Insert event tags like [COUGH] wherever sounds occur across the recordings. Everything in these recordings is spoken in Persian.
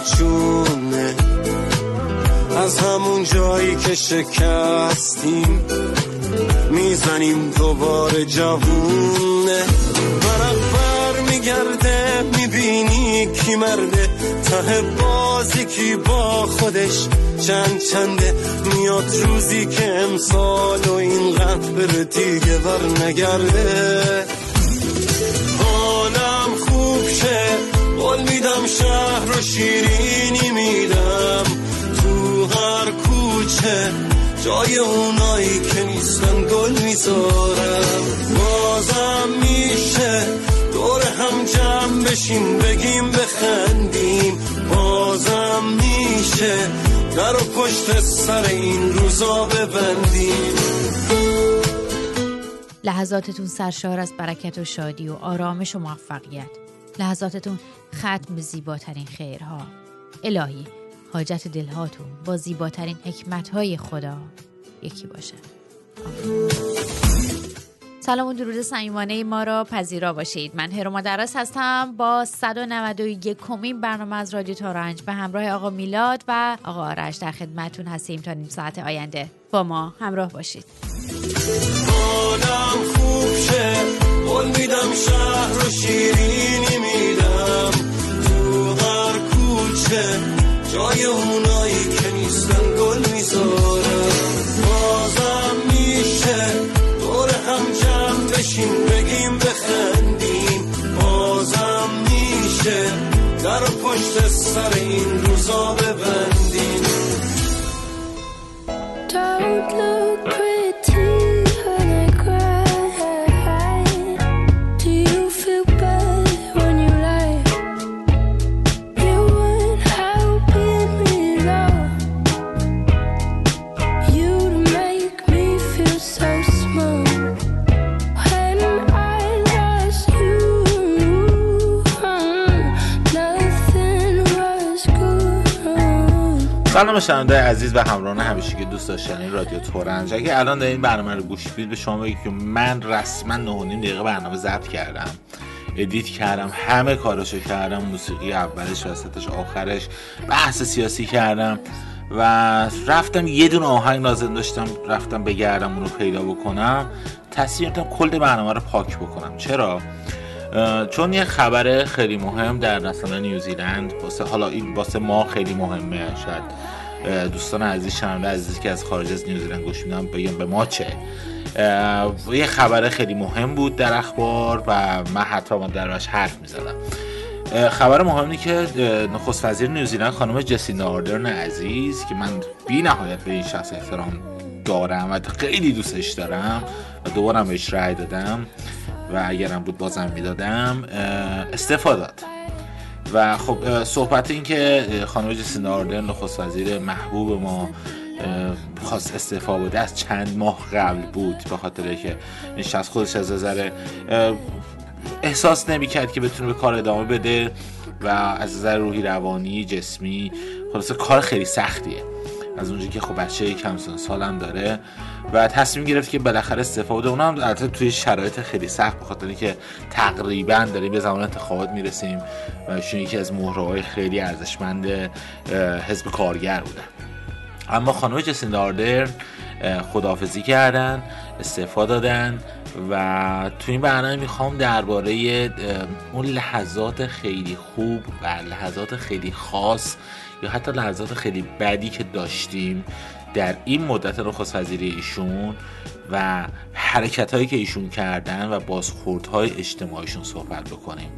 چونه. از همون جایی که شکستیم می‌زنیم دوباره جوونه. ورق بر میگرده می‌بینی کی مرده. ته بازی کی با خودش چند چنده. میاد روزی که امسال و این بره دیگه بر نگرده حالم خوب شه. قول میدم شهر و شیرینی میدم تو هر کوچه جای اونایی که نیستن گل می‌ذارم. بازم میشه دور هم جمع بشیم بگیم بخندیم. بازم میشه در و پشت سر این روزا ببندیم. لحظاتتون سرشار از برکت و شادی و آرامش و موفقیت. لحظاتتون ختم به زیباترین خیرها. الهی حاجت دلهاتون با زیباترین حکمتهای خدا یکی باشه. سلام و درود صمیمانه ما را پذیرا باشید. من هروما دراس هستم با 191 کمین برنامه از رادیو تارنج به همراه آقا میلاد و آقا آرش در خدمتتون هستیم تا نیم ساعت آینده با ما همراه باشید. خوب قول میدم شهر و شیرینی میدم. تو هر کوچه جای اونایی که نیستن گل می‌ذارم. بازم میشه دور هم جمع بشیم بگیم بخندیم. بازم میشه در پشت سر این روزا ببندیم. Don't look pretty. سلام شنونده عزیز و همراهان همیشگی دوست داشتنی رادیو تورنج. اگه الان دارین برنامه رو گوش می‌دید به شما بگم که من رسما 9 دقیقه برنامه ضبط کردم edit کردم همه کاراشو کردم موسیقی اولش وسطش آخرش بحث سیاسی کردم و رفتم یه دونه آهنگ لازم داشتم رفتم بگردم اونو پیدا بکنم. تصمیم کل برنامه رو پاک بکنم. چرا؟ چون یه خبر خیلی مهم در مثلا نیوزیلند واسه حالا این واسه ما خیلی مهمه شاید دوستان عزیز شنونده عزیزی که از خارج از نیوزیلند گوش میدن بگم به ما چه. یه خبر خیلی مهم بود در اخبار و من حتی من درش حرف می‌زدم. خبر مهمی که نخست وزیر نیوزیلند خانم جسیندا آردرن عزیز که من بی نهایت به این شخص احترام دارم و خیلی دوستش دارم و دوبارم بهش رأی دادم. و اگرم بود بازم می‌دادم استفاده داد. و خب صحبت این که خانم جسیندا آردرن نخست وزیر محبوب ما خواست استعفا بده از چند ماه قبل بود به خاطر که شخص خودش از نظر احساس نمی‌کرد که بتونه به کار ادامه بده و از نظر روحی روانی جسمی خلاصه کار خیلی سختیه. از اونجایی که خب بچه کم سن سالم داره و تصمیم گرفت که بالاخره استفاده اونم البته توی شرایط خیلی سخت به خاطر اینکه تقریبا داریم به زمان انتخابات می‌رسیم و ایشون یکی از مهره‌های خیلی ارزشمند حزب کارگر بودن اما خانم جسیندا آردرن اه، خداحافظی کردن استعفا دادن و تو این برنامه می‌خوام درباره اون لحظات خیلی خوب و لحظات خیلی خاص یا حتی لحظات خیلی بدی که داشتیم در این مدت نخست وزیری ایشون و حرکت هایی که ایشون کردن و بازخوردهای اجتماعیشون صحبت بکنیم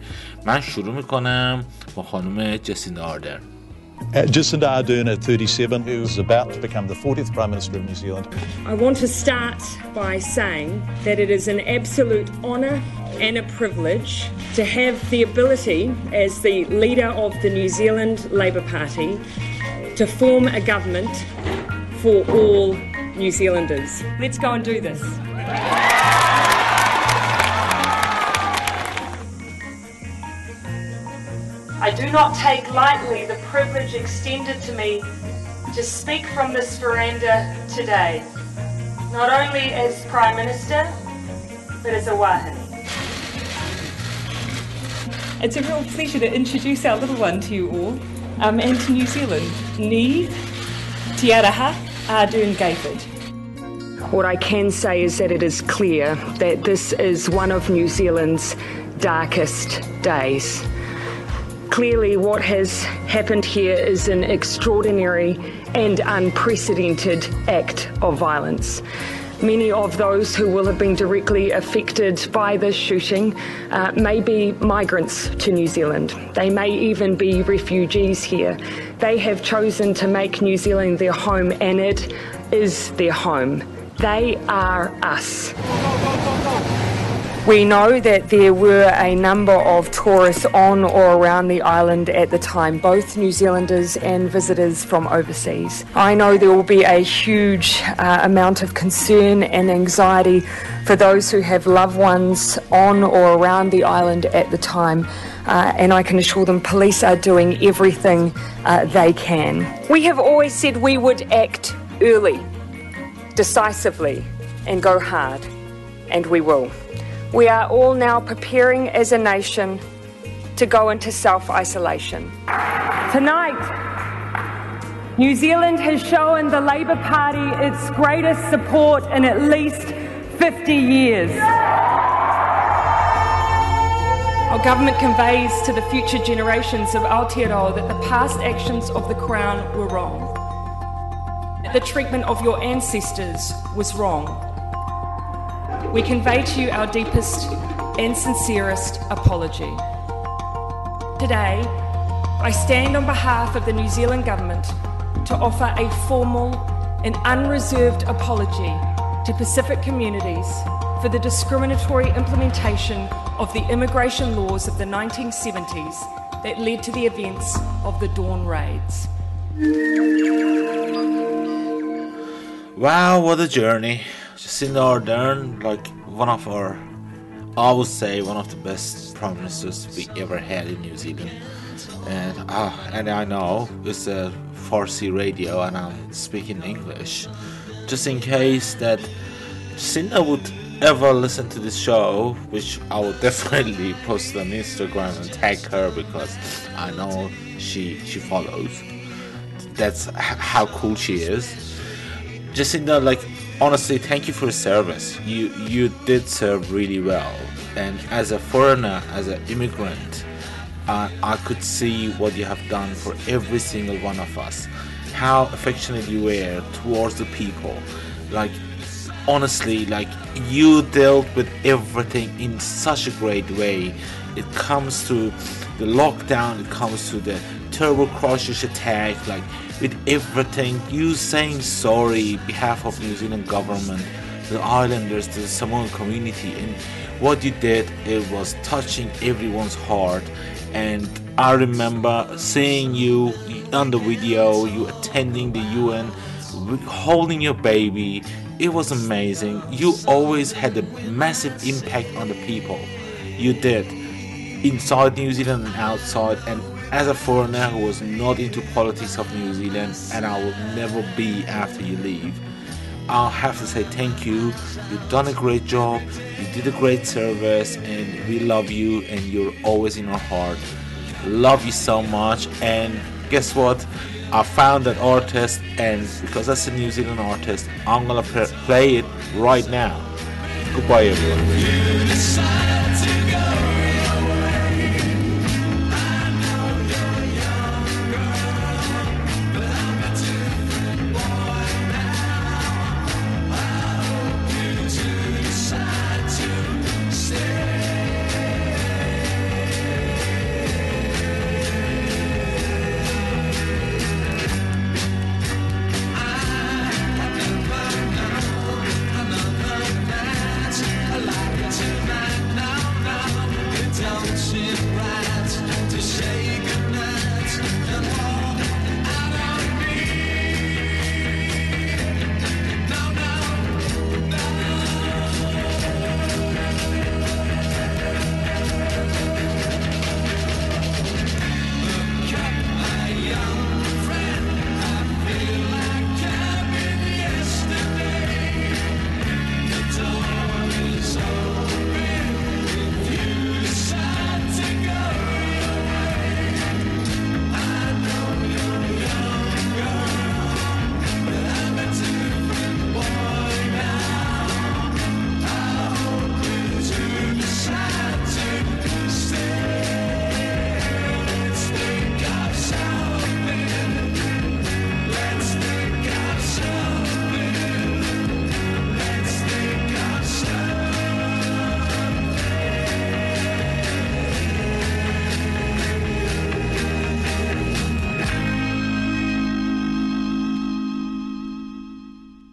من شروع می‌کنم با خانم جسیندا آردرن Uh, Jacinda Ardern at 37, who is about to become the 40th Prime Minister of New Zealand. I want to start by saying that it is an absolute honour and a privilege to have the ability, as the leader of the New Zealand Labour Party, to form a government for all New Zealanders. Let's go and do this. I do not take lightly the privilege extended to me to speak from this veranda today, not only as Prime Minister, but as a wahine. It's a real pleasure to introduce our little one to you all um, and to New Zealand. Ni Te Araha Ardern Gayford. What I can say is that it is clear that this is one of New Zealand's darkest days. Clearly, what has happened here is an extraordinary and unprecedented act of violence. Many of those who will have been directly affected by this shooting uh, may be migrants to New Zealand. They may even be refugees here. They have chosen to make New Zealand their home, and it is their home. They are us. We know that there were a number of tourists on or around the island at the time, both New Zealanders and visitors from overseas. I know there will be a huge uh, amount of concern and anxiety for those who have loved ones on or around the island at the time. Uh, and I can assure them police are doing everything uh, they can. We have always said we would act early, decisively, and go hard, and we will. We are all now preparing as a nation to go into self isolation. Tonight, New Zealand has shown the Labour Party its greatest support in at least 50 years. Our government conveys to the future generations of Aotearoa that the past actions of the Crown were wrong. The treatment of your ancestors was wrong. We convey to you our deepest and sincerest apology. Today, I stand on behalf of the New Zealand Government to offer a formal and unreserved apology to Pacific communities for the discriminatory implementation of the immigration laws of the 1970s that led to the events of the Dawn raids. Wow, what a journey. Jacinda Ardern, like one of our, I would say, one of the best prime ministers we ever had in New Zealand. And ah, and I know it's a Farsi radio, and I'm speaking English, just in case that Jacinda would ever listen to this show, which I will [LAUGHS] definitely post on Instagram and tag her because I know she she follows. That's how cool she is. Jacinda, like honestly, thank you for your service. You you did serve really well, and as a foreigner, as an immigrant, uh, I could see what you have done for every single one of us. How affectionate you were towards the people, like honestly, like you dealt with everything in such a great way. It comes to the lockdown, it comes to the turbo crushers attack, like with everything. You saying sorry behalf of New Zealand government, the islanders, the Samoan community, and what you did, it was touching everyone's heart. And I remember seeing you on the video, you attending the UN, holding your baby, it was amazing. You always had a massive impact on the people. You did. Inside New Zealand and outside. And as a foreigner who was not into politics of New Zealand, and I will never be after you leave, I'll have to say thank you. You've done a great job. You did a great service, and we love you, and you're always in our heart. Love you so much. And guess what? I found an artist, and because that's a New Zealand artist, I'm gonna play it right now. Goodbye, everyone.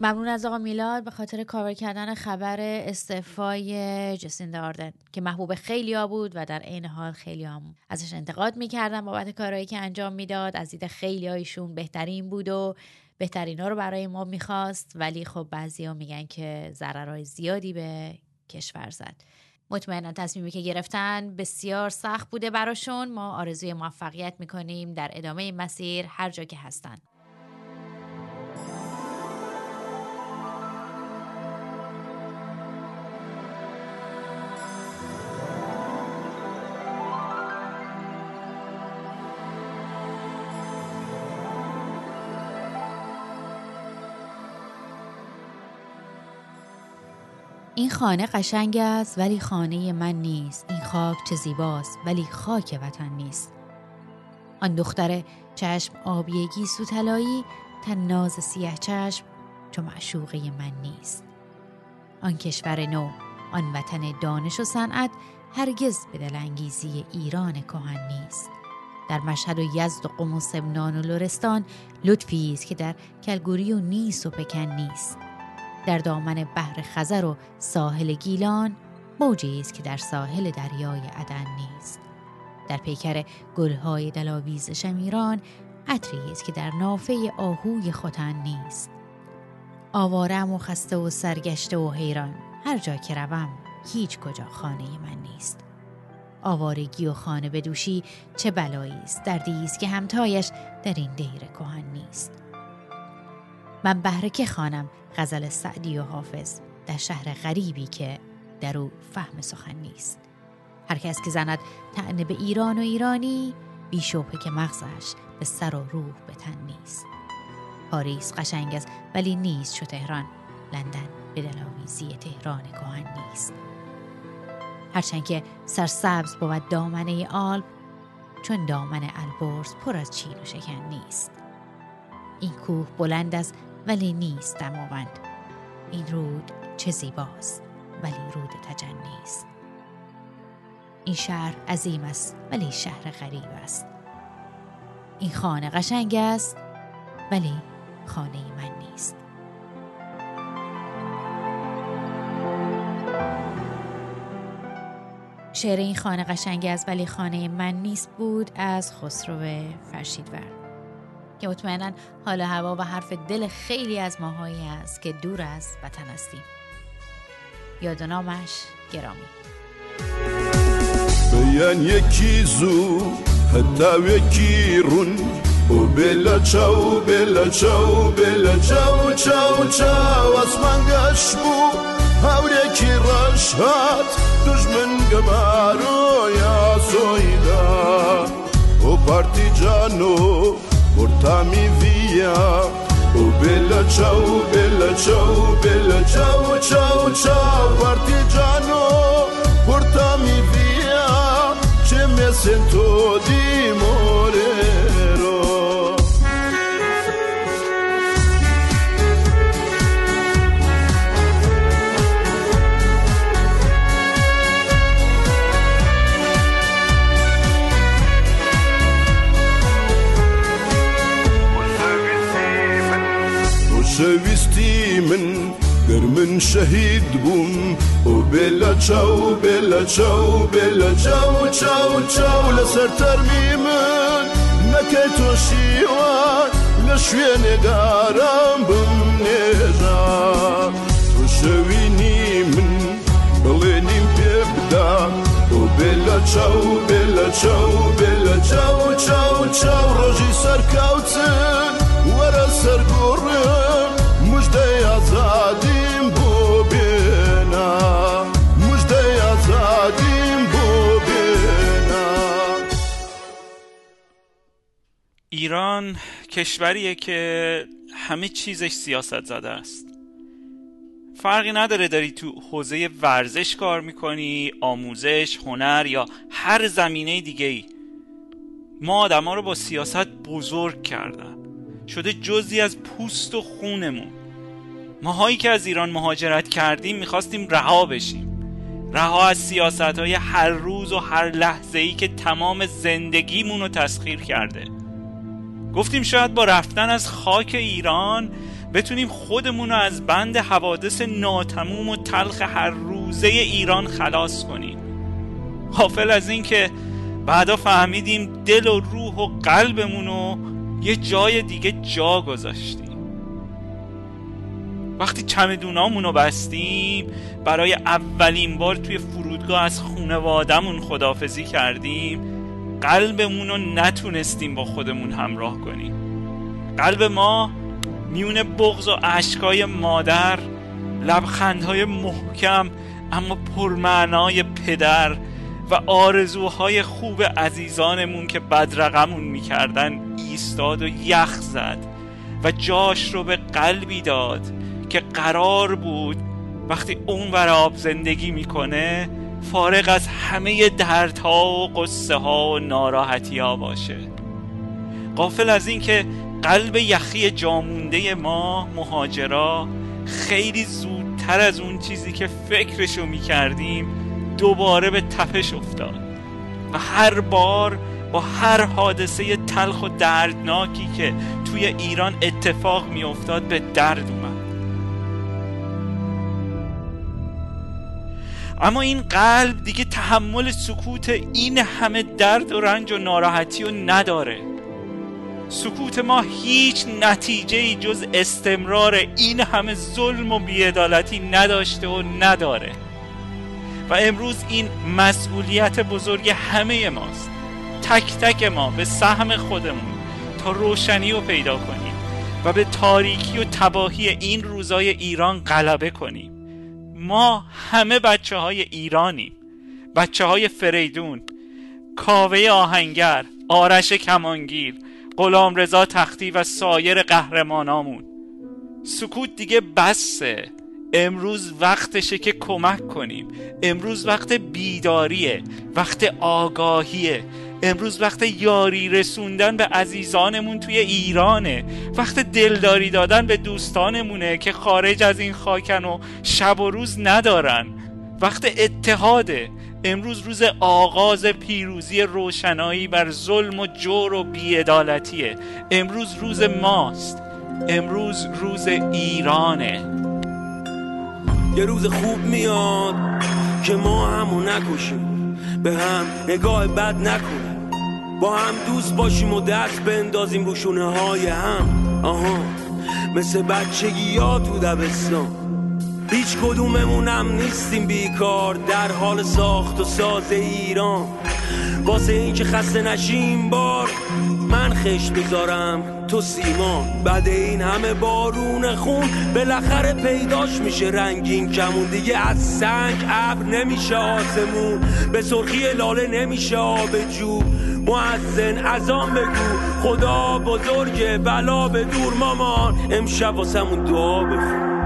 ممنون از آقا میلاد به خاطر کاور کردن خبر استعفای جسیند آردن که محبوب خیلی ها بود و در عین حال خیلی هم ازش انتقاد می‌کردن بابت کارهایی که انجام می‌داد. از دید خیلی هایشون بهترین بود و بهترین ها رو برای ما می‌خواست ولی خب بعضی ها میگن که ضررهای زیادی به کشور زد. مطمئنا تصمیمی که گرفتن بسیار سخت بوده براشون. ما آرزوی موفقیت می‌کنیم در ادامه مسیر هر جا که هستن. این خانه قشنگ است ولی خانه من نیست. این خاک چه زیباست ولی خاک وطن نیست. آن دختر چشم آبیگی سوتلایی تن ناز سیه چشم چو معشوقه من نیست. آن کشور نو آن وطن دانش و صنعت هرگز به دلانگیزی ایران کهن نیست. در مشهد و یزد و قم و سمنان و لرستان لطفی است که در کلگوری و نیس و پکن نیست. در دامن بحر خزر و ساحل گیلان موجی است که در ساحل دریای عدن نیست. در پیکر گلهای دلاویز شمیران عطری است که در نافه آهوی خوتن نیست. آوارم و خسته و سرگشته و حیران هر جا که روم هیچ کجا خانه من نیست. آوارگی و خانه بدوشی چه بلایی است؟ دردی است که همتایش در این دیر کهن نیست. من بهره که خانم؟ غزل سعدی و حافظ در شهر غریبی که در او فهم سخن نیست. هر کس که زند تعنه به ایران و ایرانی بی شبهه که مغزش به سر و روح به تن نیست. پاریس قشنگ است ولی نیست چو تهران. لندن به دلاویزی تهران کهن نیست. هرچند که سرسبز بود دامنه آلپ چون دامن البرز پر از چین و شکن نیست. این کوه بلند است ولی نیست دماوند. این رود چه زیباست ولی رود تجن نیست این شهر عظیم است ولی شهر غریب است. این خانه قشنگ است ولی خانه من نیست. شعر این خانه قشنگ است ولی خانه من نیست بود از خسرو فرشیدور. که مطمئنا حال هوا و حرف دل خیلی از ماهایی است که دور از وطن هستیم. یاد و نامش گرامی بیان یکی زو حتی یکی رون. و بلا چاو بلا چاو بلا چاو چاو چاو. اسمان گش بو هاورێکی ڕەش هات. دژمن گەمارۆ یا سۆیدا و پارتیجانۆ portami via. Oh bella ciao, bella ciao, bella ciao, ciao, ciao partigiano Portami via, che mi sento di morerò شەویستی من گر من شەهید بووم. و بێلە چاو بێلە چاو بێلە چاو چاو چاو لەسەر تەرمی من. نەکەی تۆشیوان لە شوێنێگارم بم نێژا. تو شەوینی من بڵێنیم پێ بدا. و بێلە چاو بێلە چاو بێلە چاو چاو چاو ڕۆژی سەرکەوتن ایران کشوریه که همه چیزش سیاست زده است. فرقی نداره داری تو حوزه ورزش کار می‌کنی آموزش هنر یا هر زمینه دیگه ای. ما آدم رو با سیاست بزرگ کردن. شده جزی از پوست و خونمون. ماهایی که از ایران مهاجرت کردیم می‌خواستیم رها بشیم. رها از سیاست های هر روز و هر لحظه ای که تمام زندگیمون رو تسخیر کرده. گفتیم شاید با رفتن از خاک ایران بتونیم خودمون رو از بند حوادث ناتموم و تلخ هر روزه ایران خلاص کنیم. غافل از این که بعدا فهمیدیم دل و روح و قلبمون رو یه جای دیگه جا گذاشتیم. وقتی چمدونامون رو بستیم برای اولین بار توی فرودگاه از خونوادمون خدافزی کردیم. قلبمون رو نتونستیم با خودمون همراه کنیم. قلب ما میون بغض و عشقای مادر لبخندهای محکم اما پرمعنای پدر و آرزوهای خوب عزیزانمون که بدرقمون می‌کردن ایستاد و یخ زد و جاش رو به قلبی داد که قرار بود وقتی اون آب زندگی می‌کنه فارغ از همه دردها و قصه ها و ناراحتی ها باشه. قافل از اینکه قلب یخی جامونده ما مهاجرا خیلی زودتر از اون چیزی که فکرشو می‌کردیم دوباره به تپش افتاد و هر بار با هر حادثه تلخ و دردناکی که توی ایران اتفاق میافتاد به درد اومد. اما این قلب دیگه تحمل سکوت این همه درد و رنج و ناراحتی رو نداره. سکوت ما هیچ نتیجه ای جز استمرار این همه ظلم و بیعدالتی نداشته و نداره. و امروز این مسئولیت بزرگ همه ماست. تک تک ما به سهم خودمون تا روشنی رو پیدا کنیم و به تاریکی و تباهی این روزای ایران غلبه کنیم. ما همه بچه های ایرانیم. بچه های فریدون کاوه آهنگر آرش کمانگیر غلام رضا تختی و سایر قهرمانامون. سکوت دیگه بسه. امروز وقتشه که کمک کنیم. امروز وقت بیداریه. وقت آگاهیه. امروز وقت یاری رسوندن به عزیزانمون توی ایرانه. وقت دلداری دادن به دوستانمونه که خارج از این خاکن و شب و روز ندارن. وقت اتحاده. امروز روز آغاز پیروزی روشنایی بر ظلم و جور و بیعدالتیه. امروز روز ماست. امروز روز ایرانه. یه روز خوب میاد که ما همو نکشیم. به هم نگاه بد نکنیم. با هم دوست باشیم و دست بندازیم رو شونه های هم. آها. مثل بچگی ها تو دبستان. هیچ کدوممونم نیستیم بیکار در حال ساخت و ساز ایران. واسه این که خسته نشیم بار خش بذارم تو سیما بعد این همه بارون خون بالاخره پیداش میشه. رنگین کمون دیگه از سنگ ابر نمیشه آسمون. به سرخی لاله نمیشه آب جو. معزن ازان بگو. خدا بزرگه بلا به دور مامان. امشب واسمون دعا بخون.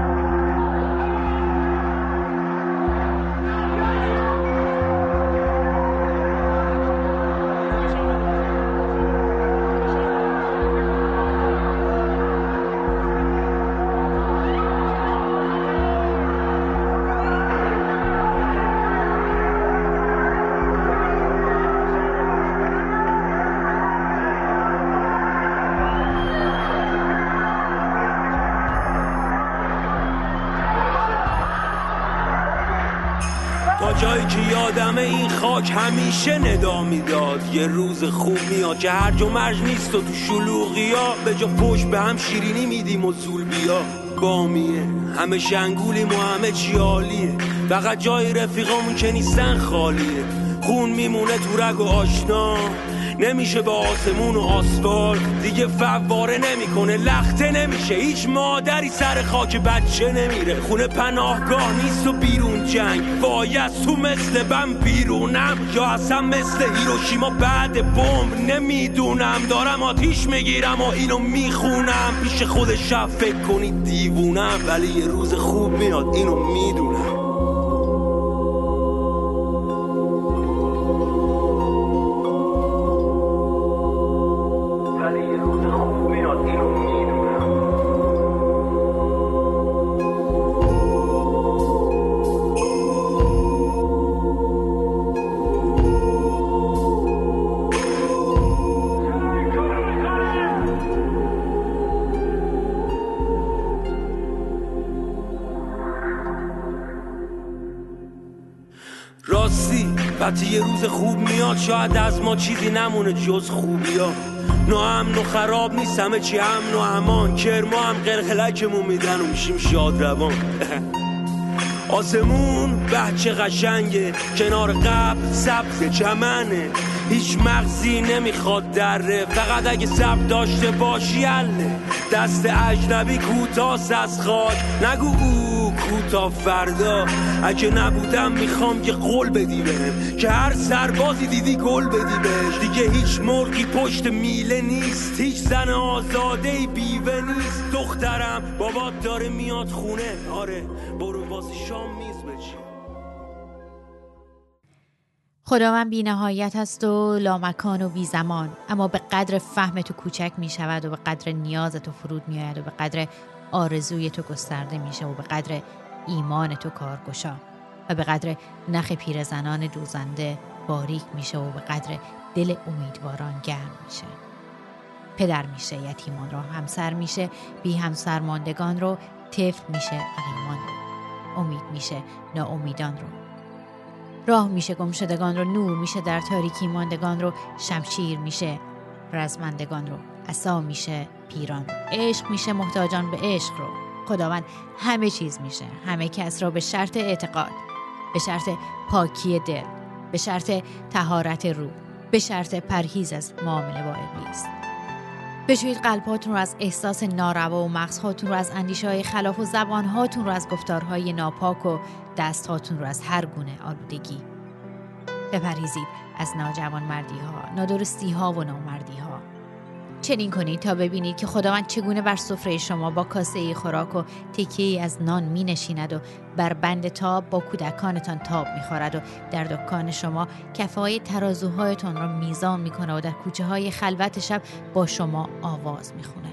یادم این خاک همیشه ندا می‌داد. یه روز خوب میاد که هرج و مرج نیست و تو شلوغی ها به جا پشت به هم شیرینی میدیم و زول بیا. بامیه همه شنگولیم و همه چی عالیه. فقط جای رفیقامون که نیستن خالیه. خون میمونه تو رگ و آشنا. نمیشه به آسمون و آسفال. دیگه فواره نمی‌کنه لخته نمیشه. هیچ مادری سر خاک بچه نمیره. خونه پناهگاه نیست و بیرون جنگ. وای از تو مثل بم بیرونم. یا اصلا مثل هیروشیما بعد بمب نمی‌دونم. دارم آتیش می‌گیرم و اینو می‌خونم. پیش خود شب فکر کنید دیوونم. ولی یه روز خوب میاد اینو می‌دونم. میاد شاید از ما چیزی نمونه جز خوبی ها ناامن و خراب نیست همه چی امن و امان. کرما هم قلقلکمون میدن و میشیم شاد روان. [LAUGHS] آسمون بچه قشنگه کنار قبل سبز چمنه. هیچ مغزی نمی‌خواد دره فقط اگه سب داشته باشی اله دست اجنبی کوتاست از خاک نگو او. کوتا فردا. اگه نبودم می‌خوام که قول بدی بهم که هر سربازی دیدی گل بدی بهش دیگه هیچ مرغی پشت میله نیست. هیچ زن آزاده بیوه نیست. دخترم بابات داره میاد خونه. آره برو واسه شام میز بچین. خداوند بی نهایت است و لامکان و بی زمان. اما به قدر فهم تو کوچک می شود و به قدر نیاز تو فرود می آید و به قدر آرزوی تو گسترده میشه و به قدر ایمان تو کارگشا. و به قدر نخ پیرزنان دوزنده باریک میشه و به قدر دل امیدواران گرم میشه. پدر میشه یتیمان رو همسر میشه بی همسر ماندگان رو طفل میشه عقیمان رو. امید میشه ناامیدان رو. راه میشه گمشدگان رو نور میشه در تاریکی ماندگان رو شمشیر میشه رزمندگان رو. عصا میشه پیران. رو عشق میشه محتاجان به عشق رو. خداوند همه چیز میشه. همه کس را به شرط اعتقاد به شرط پاکی دل به شرط تهارت روح به شرط پرهیز از معامله با ابلیس. بشوید قلباتون رو از احساس ناروا و مغزهاتون رو از اندیشه های خلاف و زبانهاتون رو از گفتارهای ناپاک و دستهاتون رو از هر گونه آلودگی. بپرهیزید از ناجوان مردی ها نادرستی ها و نامردی ها چنین کنید تا ببینید که خداوند چگونه بر سفره شما با کاسه خوراک و تکیه از نان می نشیند و بر بند تاب با کودکانتان تاب می خورد و در دکان شما کفه های ترازوهایتان را میزان می و در کوچه های خلوت شب با شما آواز می خونه.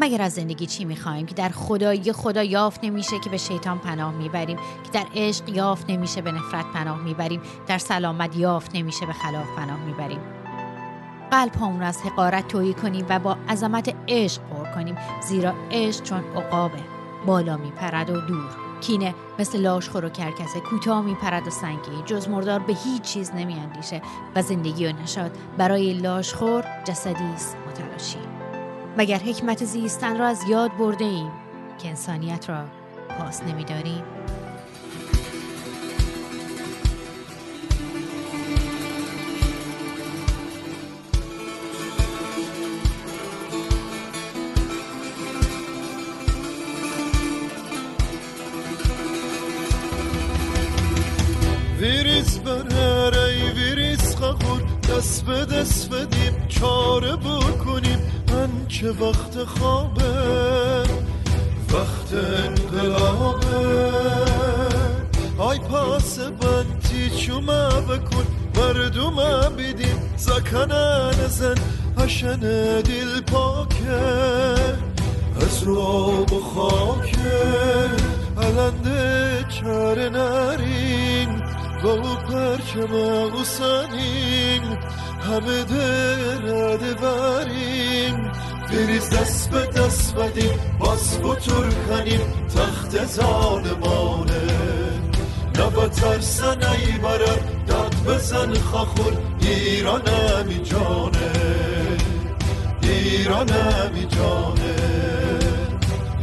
مگر از زندگی چی می‌خواهیم که در خدایی خدا یافت نمیشه که به شیطان پناه می‌بریم. که در عشق یافت نمیشه به نفرت پناه می‌بریم. در سلامت یافت نمیشه به خلاف پناه می‌بریم. قلب همون از حقارت تویی کنیم و با عظمت عشق پر کنیم. زیرا عشق چون عقابه بالا میپرد و دور. کینه مثل لاشخور و کرکسه کوتاه میپرد و سنگی جز مردار به هیچ چیز نمیاندیشه و زندگی و نشاد برای لاشخور جسدی است متلاشی. مگر حکمت زیستن را از یاد برده ایم که انسانیت را پاس نمیداریم؟ خخور دست به دست بدیم چاره بکنیم. من که وقت خوابه؟ وقت انقلابه. آی پاس بنتی چوما بکن مردم بیدیم. زکنن زن هشن دل پاکه. از رو خاکه. علنده چاره نرین او پرچم او سنین همه درده برین بریز دست به دست بدیم باز بطور کنیم تخت ظالمانه. نبا ترسن ای برم داد بزن خاخور ایرانم ای جانه. ایرانم ای جانه.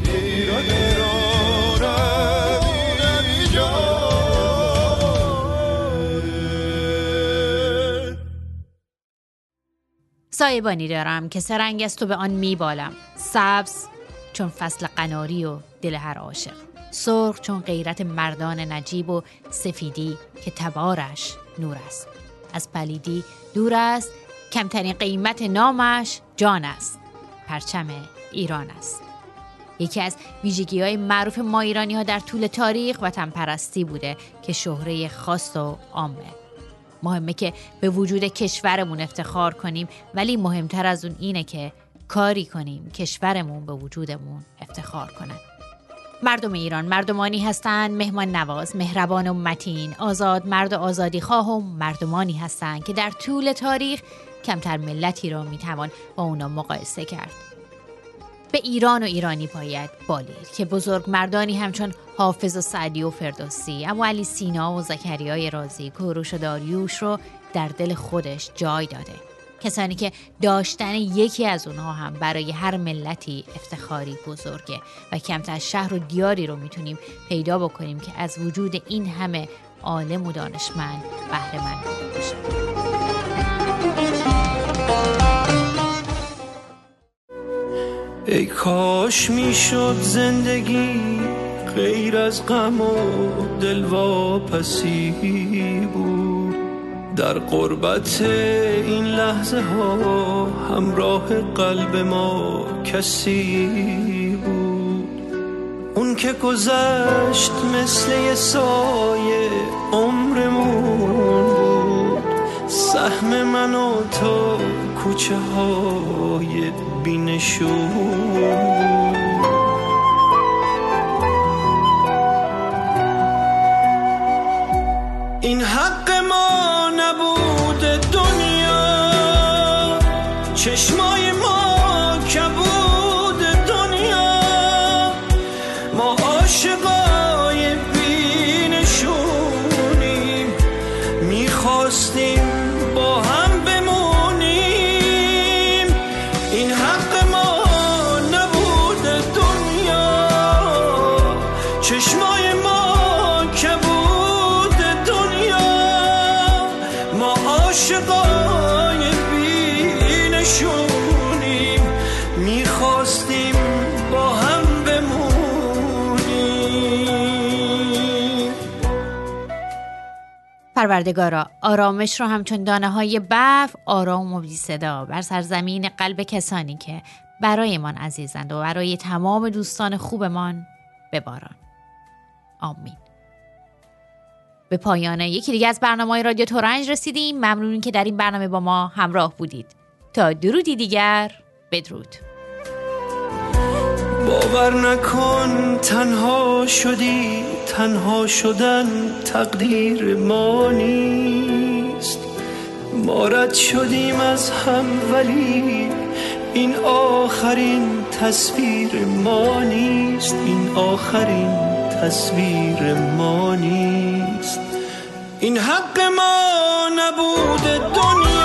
ایرانم ای سایبانی دارم که سرنگ است و به آن میبالم. سبز چون فصل قناری و دل هر عاشق. سرخ چون غیرت مردان نجیب و سفیدی که تبارش نور است. از پلیدی دور است کمترین قیمت نامش جان است. پرچم ایران است. یکی از ویژگی های معروف ما ایرانی ها در طول تاریخ وطن پرستی بوده که شهره خاص و عامه. مهمه که به وجود کشورمون افتخار کنیم ولی مهمتر از اون اینه که کاری کنیم کشورمون به وجودمون افتخار کنه. مردم ایران مردمانی هستند مهمان نواز مهربان و متین آزاد مرد آزادی خواه و مردمانی هستند که در طول تاریخ کمتر ملتی را می‌توان با اونا مقایسه کرد. به ایران و ایرانی باید بالید که بزرگ مردانی همچون حافظ و سعدی و فردوسی اما علی سینا و زکریای رازی کوروش و داریوش رو در دل خودش جای داده. کسانی که داشتن یکی از اونها هم برای هر ملتی افتخاری بزرگه و کمتر شهر و دیاری رو می‌تونیم پیدا بکنیم که از وجود این همه عالم و دانشمند بهره مند بوده ای کاش می‌شد زندگی غیر از غم و دلواپسی بود. در قربت این لحظه ها همراه قلب ما کسی بود. اون که گذشت مثل یه سایه عمرمون بود. سهم من و تو کوچه های بینشون این حق ما نبود دنیا. چشمای پروردگارا آرامش رو همچون دانه های برف آرام و بی صدا بر سرزمین قلب کسانی که برایمان عزیزند و برای تمام دوستان خوبمان بباران آمین. به پایان یکی دیگه از برنامه رادیو تورنج رسیدیم. ممنونیم که در این برنامه با ما همراه بودید. تا درودی دیگر بدرود. باور نکن تنها شدی تنها شدن تقدیر ما نیست. ما شدیم از هم ولی این آخرین تصویر ما نیست. این آخرین تصویر ما نیست. این حق ما نبود دنیا